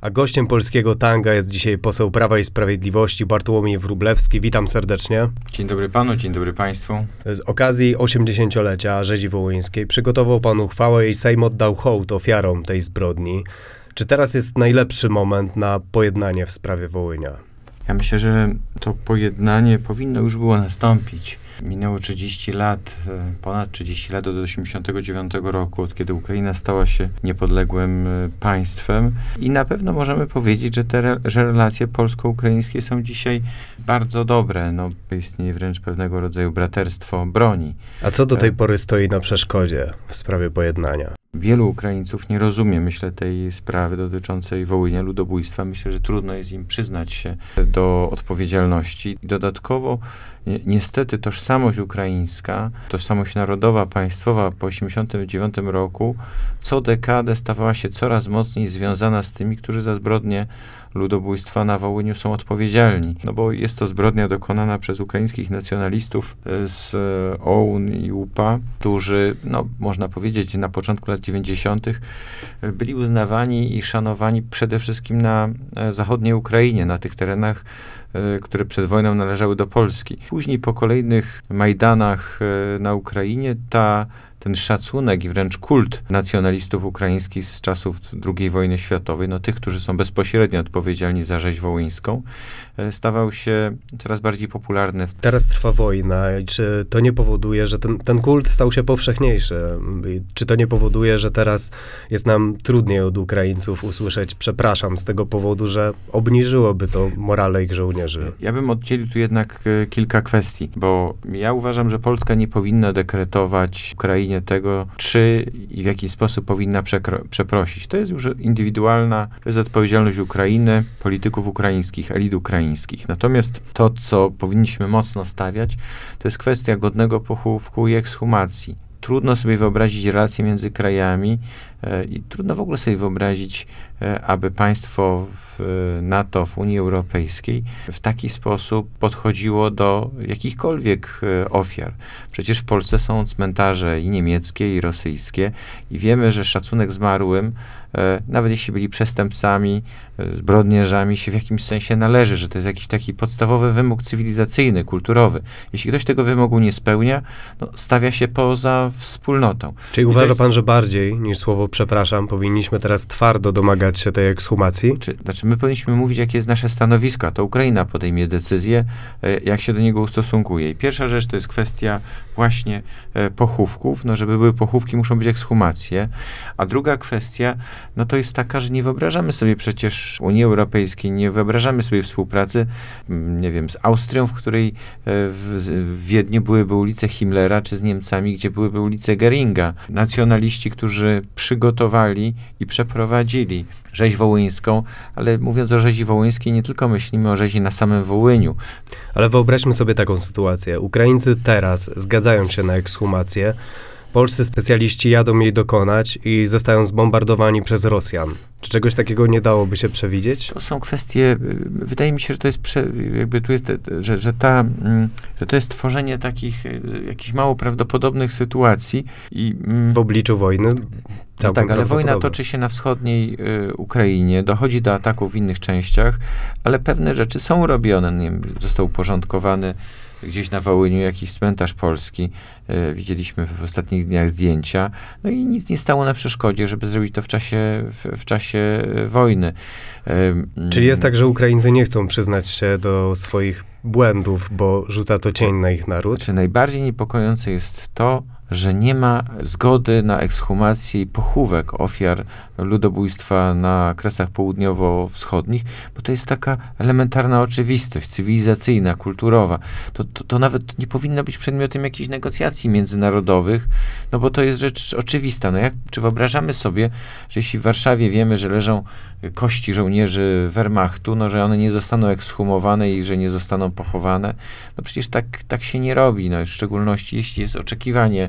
A gościem polskiego tanga jest dzisiaj poseł Prawa i Sprawiedliwości Bartłomiej Wróblewski. Witam serdecznie. Dzień dobry panu, dzień dobry państwu. Z okazji 80-lecia rzezi wołyńskiej przygotował pan uchwałę i Sejm oddał hołd ofiarom tej zbrodni. Czy teraz jest najlepszy moment na pojednanie w sprawie Wołynia? Ja myślę, że to pojednanie powinno już było nastąpić. Minęło 30 lat, e, ponad 30 lat od 1989 roku, od kiedy Ukraina stała się niepodległym e, państwem. I na pewno możemy powiedzieć, że te że relacje polsko-ukraińskie są dzisiaj bardzo dobre. No, istnieje wręcz pewnego rodzaju braterstwo broni. A co do tej pory stoi na przeszkodzie w sprawie pojednania? Wielu Ukraińców nie rozumie, myślę, tej sprawy dotyczącej Wołynia, ludobójstwa. Myślę, że trudno jest im przyznać się do odpowiedzialności. Dodatkowo, niestety, tożsamość ukraińska, tożsamość narodowa, państwowa po 1989 roku, co dekadę stawała się coraz mocniej związana z tymi, którzy za zbrodnie ludobójstwa na Wołyniu są odpowiedzialni. No bo jest to zbrodnia dokonana przez ukraińskich nacjonalistów e, z OUN i UPA, którzy, no, można powiedzieć, na początku lat 90. e, byli uznawani i szanowani przede wszystkim na e, zachodniej Ukrainie, na tych terenach, które przed wojną należały do Polski. Później po kolejnych Majdanach e, na Ukrainie ta ten szacunek i wręcz kult nacjonalistów ukraińskich z czasów II wojny światowej, no tych, którzy są bezpośrednio odpowiedzialni za rzeź wołyńską, e, stawał się coraz bardziej popularny. Teraz trwa wojna czy to nie powoduje, że ten, ten kult stał się powszechniejszy? Czy to nie powoduje, że teraz jest nam trudniej od Ukraińców usłyszeć przepraszam z tego powodu, że obniżyłoby to morale ich żołnierzy? Ja bym oddzielił tu jednak e, kilka kwestii, bo ja uważam, że Polska nie powinna dekretować Ukrainie tego, czy i w jaki sposób powinna przeprosić. To jest już indywidualna, to jest odpowiedzialność Ukrainy, polityków ukraińskich, elit ukraińskich. Natomiast to, co powinniśmy mocno stawiać, to jest kwestia godnego pochówku i ekshumacji. Trudno sobie wyobrazić relacje między krajami i trudno w ogóle sobie wyobrazić, e, aby państwo w e, NATO, w Unii Europejskiej w taki sposób podchodziło do jakichkolwiek e, ofiar. Przecież w Polsce są cmentarze i niemieckie, i rosyjskie i wiemy, że szacunek zmarłym, e, nawet jeśli byli przestępcami, e, zbrodniarzami, się w jakimś sensie należy, że to jest jakiś taki podstawowy wymóg cywilizacyjny, kulturowy. Jeśli ktoś tego wymogu nie spełnia, no, stawia się poza wspólnotą. Czyli I uważa jest- pan, że bardziej niż słowo przepraszam, powinniśmy teraz twardo domagać się tej ekshumacji? Czy, znaczy, my powinniśmy mówić, jakie jest nasze stanowisko, a to Ukraina podejmie decyzję, e, jak się do niego ustosunkuje. I pierwsza rzecz to jest kwestia właśnie e, pochówków. No, żeby były pochówki, muszą być ekshumacje. A druga kwestia, no to jest taka, że nie wyobrażamy sobie przecież Unii Europejskiej, nie wyobrażamy sobie współpracy, nie wiem, z Austrią, w której e, w, w Wiedniu byłyby ulice Himmlera, czy z Niemcami, gdzie byłyby ulice Geringa. Nacjonaliści, którzy przygotowali i przeprowadzili rzeź wołyńską, ale mówiąc o rzezi wołyńskiej, nie tylko myślimy o rzezi na samym Wołyniu. Ale wyobraźmy sobie taką sytuację. Ukraińcy teraz zgadzają się na ekshumację, polscy specjaliści jadą jej dokonać i zostają zbombardowani przez Rosjan. Czy czegoś takiego nie dałoby się przewidzieć? To są kwestie, y, wydaje mi się, że to jest, prze, jakby tu jest, że, że, ta, mm, że to jest tworzenie takich y, jakichś mało prawdopodobnych sytuacji i mm, W obliczu wojny No tak, ale wojna toczy się na wschodniej y, Ukrainie, dochodzi do ataków w innych częściach, ale pewne rzeczy są robione. Nie wiem, został uporządkowany gdzieś na Wołyniu jakiś cmentarz polski. Y, widzieliśmy w ostatnich dniach zdjęcia. No i nic nie stało na przeszkodzie, żeby zrobić to w czasie, w, w czasie y, wojny. Czyli jest tak, że Ukraińcy nie chcą przyznać się do swoich błędów, bo rzuca to cień na ich naród? Znaczy, najbardziej niepokojące jest to, że nie ma zgody na ekshumację i pochówek ofiar ludobójstwa na kresach południowo-wschodnich, bo to jest taka elementarna oczywistość, cywilizacyjna, kulturowa. To, to, to nawet nie powinno być przedmiotem jakichś negocjacji międzynarodowych, no bo to jest rzecz oczywista. No jak, czy wyobrażamy sobie, że jeśli w Warszawie wiemy, że leżą kości żołnierzy Wehrmachtu, no że one nie zostaną ekshumowane i że nie zostaną pochowane, no przecież tak, tak się nie robi, no w szczególności jeśli jest oczekiwanie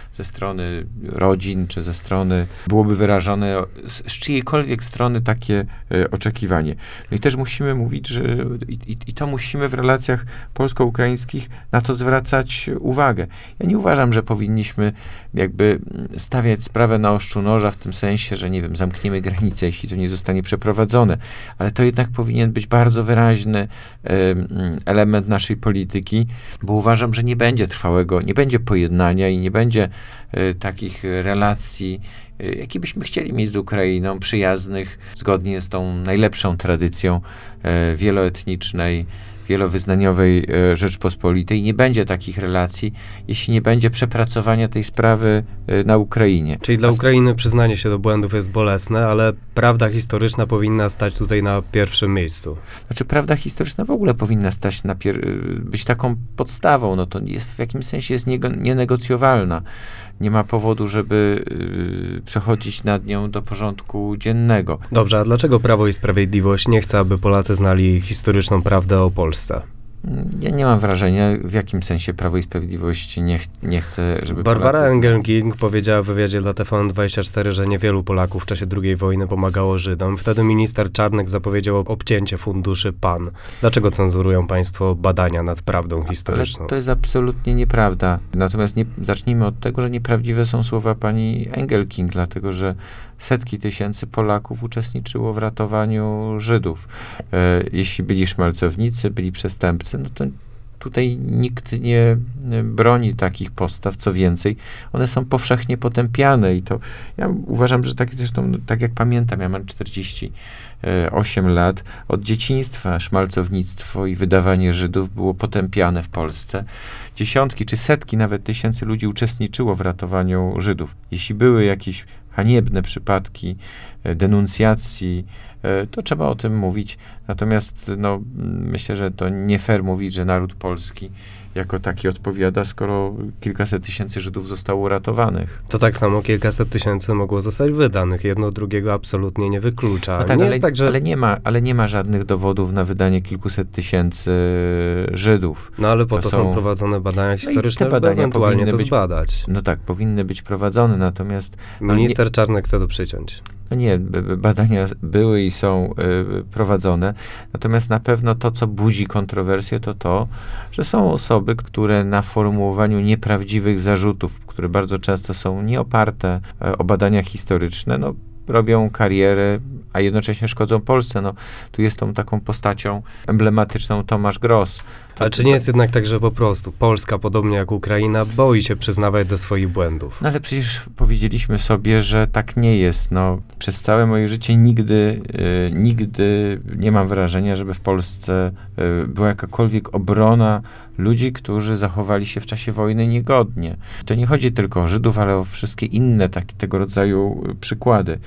ze strony rodzin, czy ze strony, byłoby wyrażone z, z czyjejkolwiek strony takie e, oczekiwanie. No i też musimy mówić, że i, i, i to musimy w relacjach polsko-ukraińskich na to zwracać uwagę. Ja nie uważam, że powinniśmy jakby stawiać sprawę na oszczu noża w tym sensie, że nie wiem, zamkniemy granicę, jeśli to nie zostanie przeprowadzone, ale to jednak powinien być bardzo wyraźny e, element naszej polityki, bo uważam, że nie będzie trwałego, nie będzie pojednania i nie będzie takich relacji, e, jakie byśmy chcieli mieć z Ukrainą, przyjaznych, zgodnie z tą najlepszą tradycją e, wieloetnicznej, wielowyznaniowej e, Rzeczpospolitej. Nie będzie takich relacji, jeśli nie będzie przepracowania tej sprawy e, na Ukrainie. Czyli dla Ukrainy przyznanie się do błędów jest bolesne, ale prawda historyczna powinna stać tutaj na pierwszym miejscu. Znaczy, prawda historyczna w ogóle powinna stać na pier- być taką podstawą. No to jest, w jakimś sensie jest nienegocjowalna. Nie ma powodu, żeby y, przechodzić nad nią do porządku dziennego. Dobrze, a dlaczego Prawo i Sprawiedliwość nie chce, aby Polacy znali historyczną prawdę o Polsce? Ja nie mam wrażenia, w jakim sensie Prawo i Sprawiedliwość nie, ch- nie chce, żeby Barbara Polacy. Engelking powiedziała w wywiadzie dla TVN24, że niewielu Polaków w czasie II wojny pomagało Żydom. Wtedy minister Czarnek zapowiedział obcięcie funduszy PAN. Dlaczego cenzurują państwo badania nad prawdą historyczną? Ale to jest absolutnie nieprawda. Natomiast nie, zacznijmy od tego, że nieprawdziwe są słowa pani Engelking, dlatego że setki tysięcy Polaków uczestniczyło w ratowaniu Żydów. E, jeśli byli szmalcownicy, byli przestępcy, no to tutaj nikt nie broni takich postaw, co więcej, one są powszechnie potępiane i to ja uważam, że tak zresztą, no, tak jak pamiętam, ja mam 48 lat, od dzieciństwa szmalcownictwo i wydawanie Żydów było potępiane w Polsce. Dziesiątki czy setki nawet tysięcy ludzi uczestniczyło w ratowaniu Żydów. Jeśli były jakieś haniebne przypadki e, denuncjacji, to trzeba o tym mówić. Natomiast no, myślę, że to nie fair mówić, że naród polski jako taki odpowiada, skoro kilkaset tysięcy Żydów zostało uratowanych. To tak samo kilkaset tysięcy mogło zostać wydanych. Jedno drugiego absolutnie nie wyklucza. No tak, nie ale, tak, że... ale, nie ma, ale nie ma żadnych dowodów na wydanie kilkuset tysięcy Żydów. No ale po to, to są są- prowadzone badania te historyczne, by badania ewentualnie powinny to być- zbadać. No tak, powinny być prowadzone, natomiast no Minister Czarnek chce to przyciąć. No nie, badania były i są y, prowadzone, natomiast na pewno to, co budzi kontrowersję, to to, że są osoby, które na formułowaniu nieprawdziwych zarzutów, które bardzo często są nieoparte e, o badania historyczne, no, robią karierę, a jednocześnie szkodzą Polsce. No, tu jest tą taką postacią emblematyczną Tomasz Gross. Ale czy nie jest jednak tak, że po prostu Polska, podobnie jak Ukraina, boi się przyznawać do swoich błędów? No ale przecież powiedzieliśmy sobie, że tak nie jest. No, przez całe moje życie nigdy, e, nigdy nie mam wrażenia, żeby w Polsce e, była jakakolwiek obrona ludzi, którzy zachowali się w czasie wojny niegodnie. To nie chodzi tylko o Żydów, ale o wszystkie inne takie, tego rodzaju e, przykłady.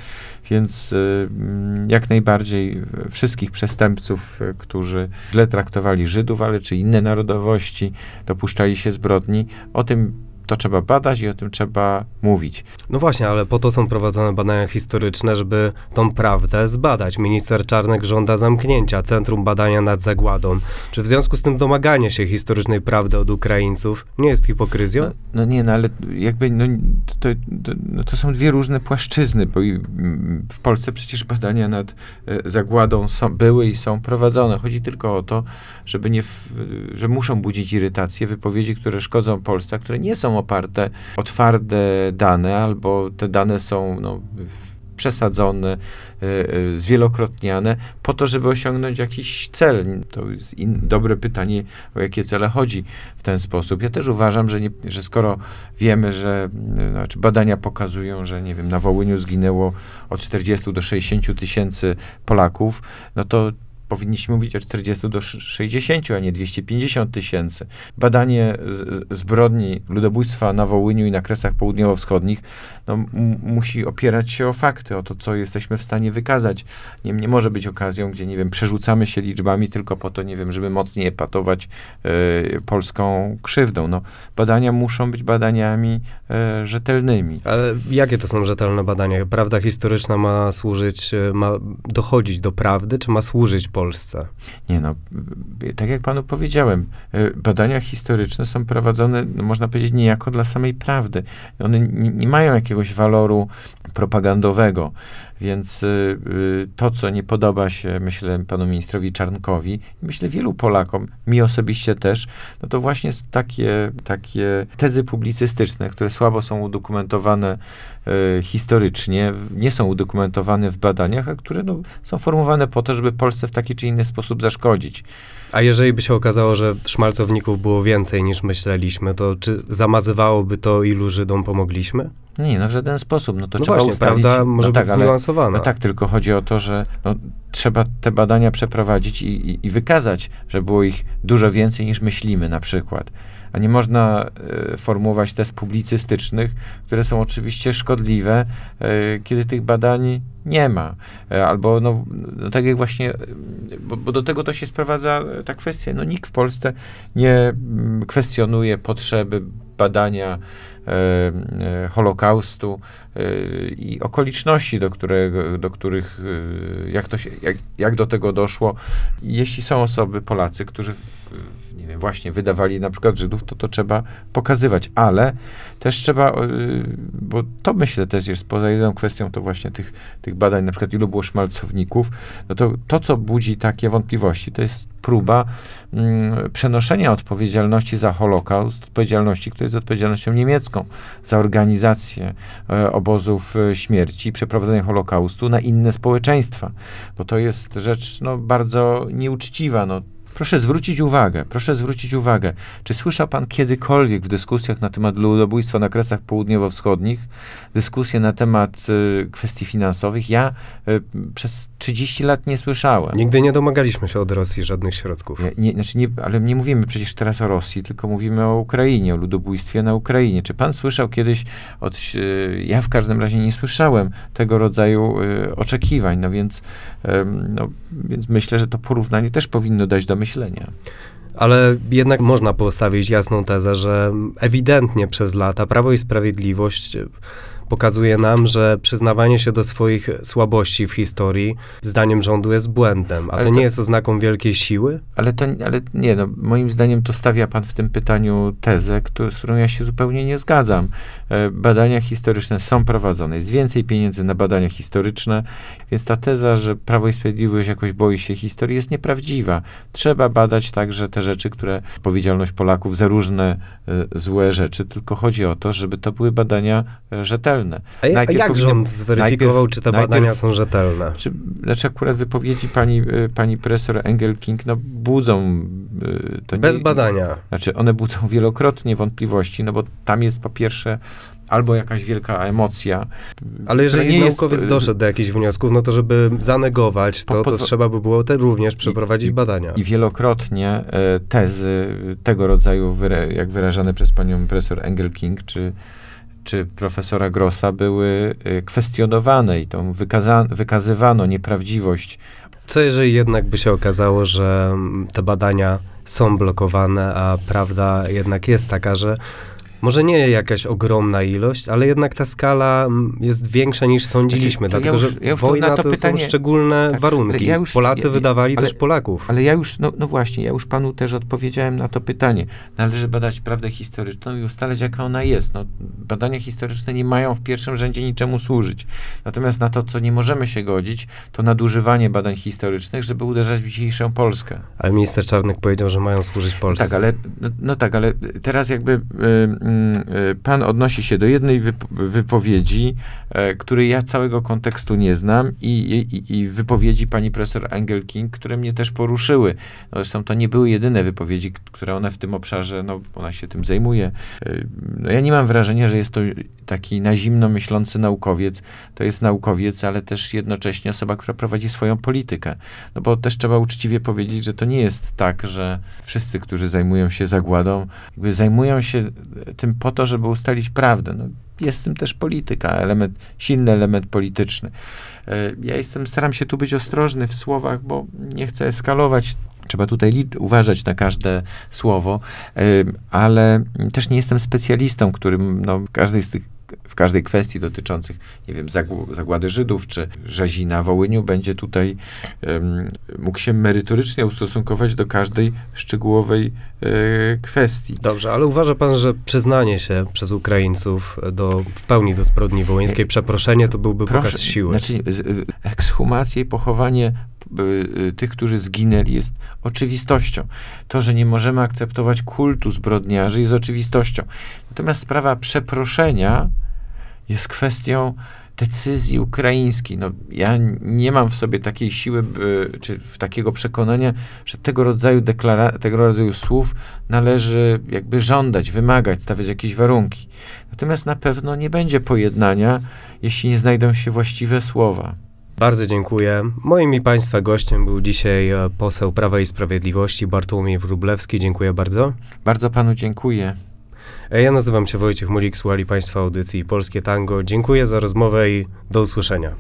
Więc e, mm, jak najbardziej e, wszystkich przestępców, którzy źle traktowali Żydów, ale czy inne narodowości, dopuszczali się zbrodni, o tym to trzeba badać i o tym trzeba mówić. No właśnie, ale po to są prowadzone badania historyczne, żeby tą prawdę zbadać. Minister Czarnek żąda zamknięcia Centrum Badania nad Zagładą. Czy w związku z tym domaganie się historycznej prawdy od Ukraińców nie jest hipokryzją? No, no nie, no ale jakby no, to, to, no, to są dwie różne płaszczyzny, bo mm, w Polsce przecież badania nad e, zagładą są, były i są prowadzone. Chodzi tylko o to, żeby nie, w, że muszą budzić irytację wypowiedzi, które szkodzą Polsce, które nie są oparte o twarde dane, albo te dane są no, przesadzone, e, e, zwielokrotniane, po to, żeby osiągnąć jakiś cel. To jest in, dobre pytanie, o jakie cele chodzi w ten sposób. Ja też uważam, że, nie, że skoro wiemy, że y, znaczy badania pokazują, że nie wiem, na Wołyniu zginęło od 40 do 60 tysięcy Polaków, no to powinniśmy mówić o 40 do sz- 60, a nie 250 tysięcy. Badanie zbrodni ludobójstwa na Wołyniu i na Kresach Południowo-Wschodnich no, musi opierać się o fakty, o to, co jesteśmy w stanie wykazać. Nie, nie może być okazją, gdzie, nie wiem, przerzucamy się liczbami tylko po to, nie wiem, żeby mocniej epatować e, polską krzywdą. No, badania muszą być badaniami e, rzetelnymi. Ale jakie to są rzetelne badania? Prawda historyczna ma służyć, e, ma dochodzić do prawdy, czy ma służyć Polsce? Nie no, y, tak jak panu powiedziałem, y, badania historyczne są prowadzone, no, można powiedzieć, niejako dla samej prawdy. One nie, nie mają jakiegoś waloru propagandowego, więc y, y, to, co nie podoba się, myślę, panu ministrowi Czarnkowi, myślę wielu Polakom, mi osobiście też, no to właśnie takie, takie tezy publicystyczne, które słabo są udokumentowane y, historycznie, nie są udokumentowane w badaniach, a które no, są formułowane po to, żeby Polsce w taki czy inny sposób zaszkodzić. A jeżeli by się okazało, że szmalcowników było więcej niż myśleliśmy, to czy zamazywałoby to, ilu Żydom pomogliśmy? Nie, no w żaden sposób. No to no trzeba właśnie, prawda może no być tak, ale, no tak, tylko chodzi o to, że no, trzeba te badania przeprowadzić i, i, i wykazać, że było ich dużo więcej niż myślimy na przykład. A nie można e, formułować tez publicystycznych, które są oczywiście szkodliwe, e, kiedy tych badań nie ma. E, albo, no, no tak jak właśnie, bo, bo do tego to się sprowadza ta kwestia. No nikt w Polsce nie mm, kwestionuje potrzeby badania e, e, Holokaustu e, i okoliczności, do, którego, do których, jak, to się, jak, jak do tego doszło. Jeśli są osoby, Polacy, którzy w, nie wiem, właśnie wydawali na przykład Żydów, to to trzeba pokazywać, ale też trzeba, bo to myślę też jest poza jedną kwestią, to właśnie tych, tych badań, na przykład ilu było szmalcowników, no to to, co budzi takie wątpliwości, to jest próba mm, przenoszenia odpowiedzialności za Holokaust, odpowiedzialności, która jest odpowiedzialnością niemiecką, za organizację e, obozów e, śmierci, przeprowadzenie Holokaustu na inne społeczeństwa, bo to jest rzecz no, bardzo nieuczciwa. No. Proszę zwrócić uwagę, proszę zwrócić uwagę, czy słyszał pan kiedykolwiek w dyskusjach na temat ludobójstwa na Kresach Południowo-Wschodnich, dyskusje na temat y, kwestii finansowych? Ja y, przez 30 lat nie słyszałem. Nigdy nie domagaliśmy się od Rosji żadnych środków. Nie, nie, znaczy nie, ale nie mówimy przecież teraz o Rosji, tylko mówimy o Ukrainie, o ludobójstwie na Ukrainie. Czy pan słyszał kiedyś, od, y, ja w każdym razie nie słyszałem tego rodzaju y, oczekiwań, no więc, no więc myślę, że to porównanie też powinno dać do myślenia. Ale jednak można postawić jasną tezę, że ewidentnie przez lata Prawo i Sprawiedliwość pokazuje nam, że przyznawanie się do swoich słabości w historii zdaniem rządu jest błędem. A Ale to to- nie jest oznaką wielkiej siły? Ale to, ale nie, no, moim zdaniem to stawia pan w tym pytaniu tezę, któ- z którą ja się zupełnie nie zgadzam. E, Badania historyczne są prowadzone, jest więcej pieniędzy na badania historyczne, więc ta teza, że Prawo i Sprawiedliwość jakoś boi się historii jest nieprawdziwa. Trzeba badać także te rzeczy, które odpowiedzialność Polaków za różne e, złe rzeczy, tylko chodzi o to, żeby to były badania e, rzetelne. A, jak powinien- rząd zweryfikował, najpierw- czy te najpierw- badania są rzetelne? czy, znaczy akurat wypowiedzi pani, y, pani profesor Engelking no, budzą... y, To Bez nie, badania. Znaczy one budzą wielokrotnie wątpliwości, no bo tam jest po pierwsze albo jakaś wielka emocja. Ale jeżeli nie naukowiec jest, y, doszedł do jakichś wniosków, no to żeby zanegować to, Po- po- to trzeba by było te również przeprowadzić i- badania. I wielokrotnie tezy tego rodzaju, jak wyrażane przez panią profesor Engelking, czy, czy profesora Grossa, były e, kwestionowane i tą wykaza- wykazywano nieprawdziwość. Co jeżeli jednak by się okazało, że mm, te badania są blokowane, a prawda jednak jest taka, że może nie jakaś ogromna ilość, ale jednak ta skala mm, jest większa niż sądziliśmy, Znaczy, to ja dlatego już- że ja już wojna na to to, pytanie- są szczególne tak, warunki. ja już- Polacy wydawali ale- też Polaków. Ale ja już, no, no właśnie, ja już panu też odpowiedziałem na to pytanie. Należy badać prawdę historyczną i ustalać, jaka ona jest. No, badania historyczne nie mają w pierwszym rzędzie niczemu służyć. Natomiast na to, co nie możemy się godzić, to nadużywanie badań historycznych, żeby uderzać w dzisiejszą Polskę. Ale minister Czarnek powiedział, że mają służyć Polsce. Tak, ale, no, no tak, ale teraz jakby y, y, y, pan odnosi się do jednej wyp- wypowiedzi, e, której ja całego kontekstu nie znam i, i, i wypowiedzi pani profesor Engelking, które mnie też poruszyły. No, zresztą to nie były jedyne wypowiedzi, które ona w tym obszarze, no ona się tym zajmuje. E, No, ja nie mam wrażenia, że jest to taki na zimno myślący naukowiec. To jest naukowiec, ale też jednocześnie osoba, która prowadzi swoją politykę. No bo też trzeba uczciwie powiedzieć, że to nie jest tak, że wszyscy, którzy zajmują się zagładą, zajmują się tym po to, żeby ustalić prawdę. No, jest w tym też polityka, element, silny element polityczny. E, Ja jestem, staram się tu być ostrożny w słowach, bo nie chcę eskalować. Trzeba tutaj uważać na każde słowo, e, ale też nie jestem specjalistą, którym no, w każdej z tych w każdej kwestii dotyczących, nie wiem, zagł- zagłady Żydów czy rzezi na Wołyniu, będzie tutaj em, mógł się merytorycznie ustosunkować do każdej szczegółowej e, kwestii. Dobrze, ale uważa pan, że przyznanie się przez Ukraińców do, w pełni do zbrodni wołyńskiej, przeproszenie, to byłby pokaz siły? Znaczy, ekshumację i pochowanie tych, którzy zginęli jest oczywistością. To, że nie możemy akceptować kultu zbrodniarzy jest oczywistością. Natomiast sprawa przeproszenia jest kwestią decyzji ukraińskiej. No, ja nie mam w sobie takiej siły, by, czy takiego przekonania, że tego rodzaju deklara- tego rodzaju słów należy jakby żądać, wymagać, stawiać jakieś warunki. Natomiast na pewno nie będzie pojednania, jeśli nie znajdą się właściwe słowa. Bardzo dziękuję. Moim i Państwa gościem był dzisiaj e, poseł Prawa i Sprawiedliwości Bartłomiej Wróblewski. Dziękuję bardzo. Bardzo panu dziękuję. E, Ja nazywam się Wojciech Mulik, słuchali Państwa audycji Polskie Tango. Dziękuję za rozmowę i do usłyszenia.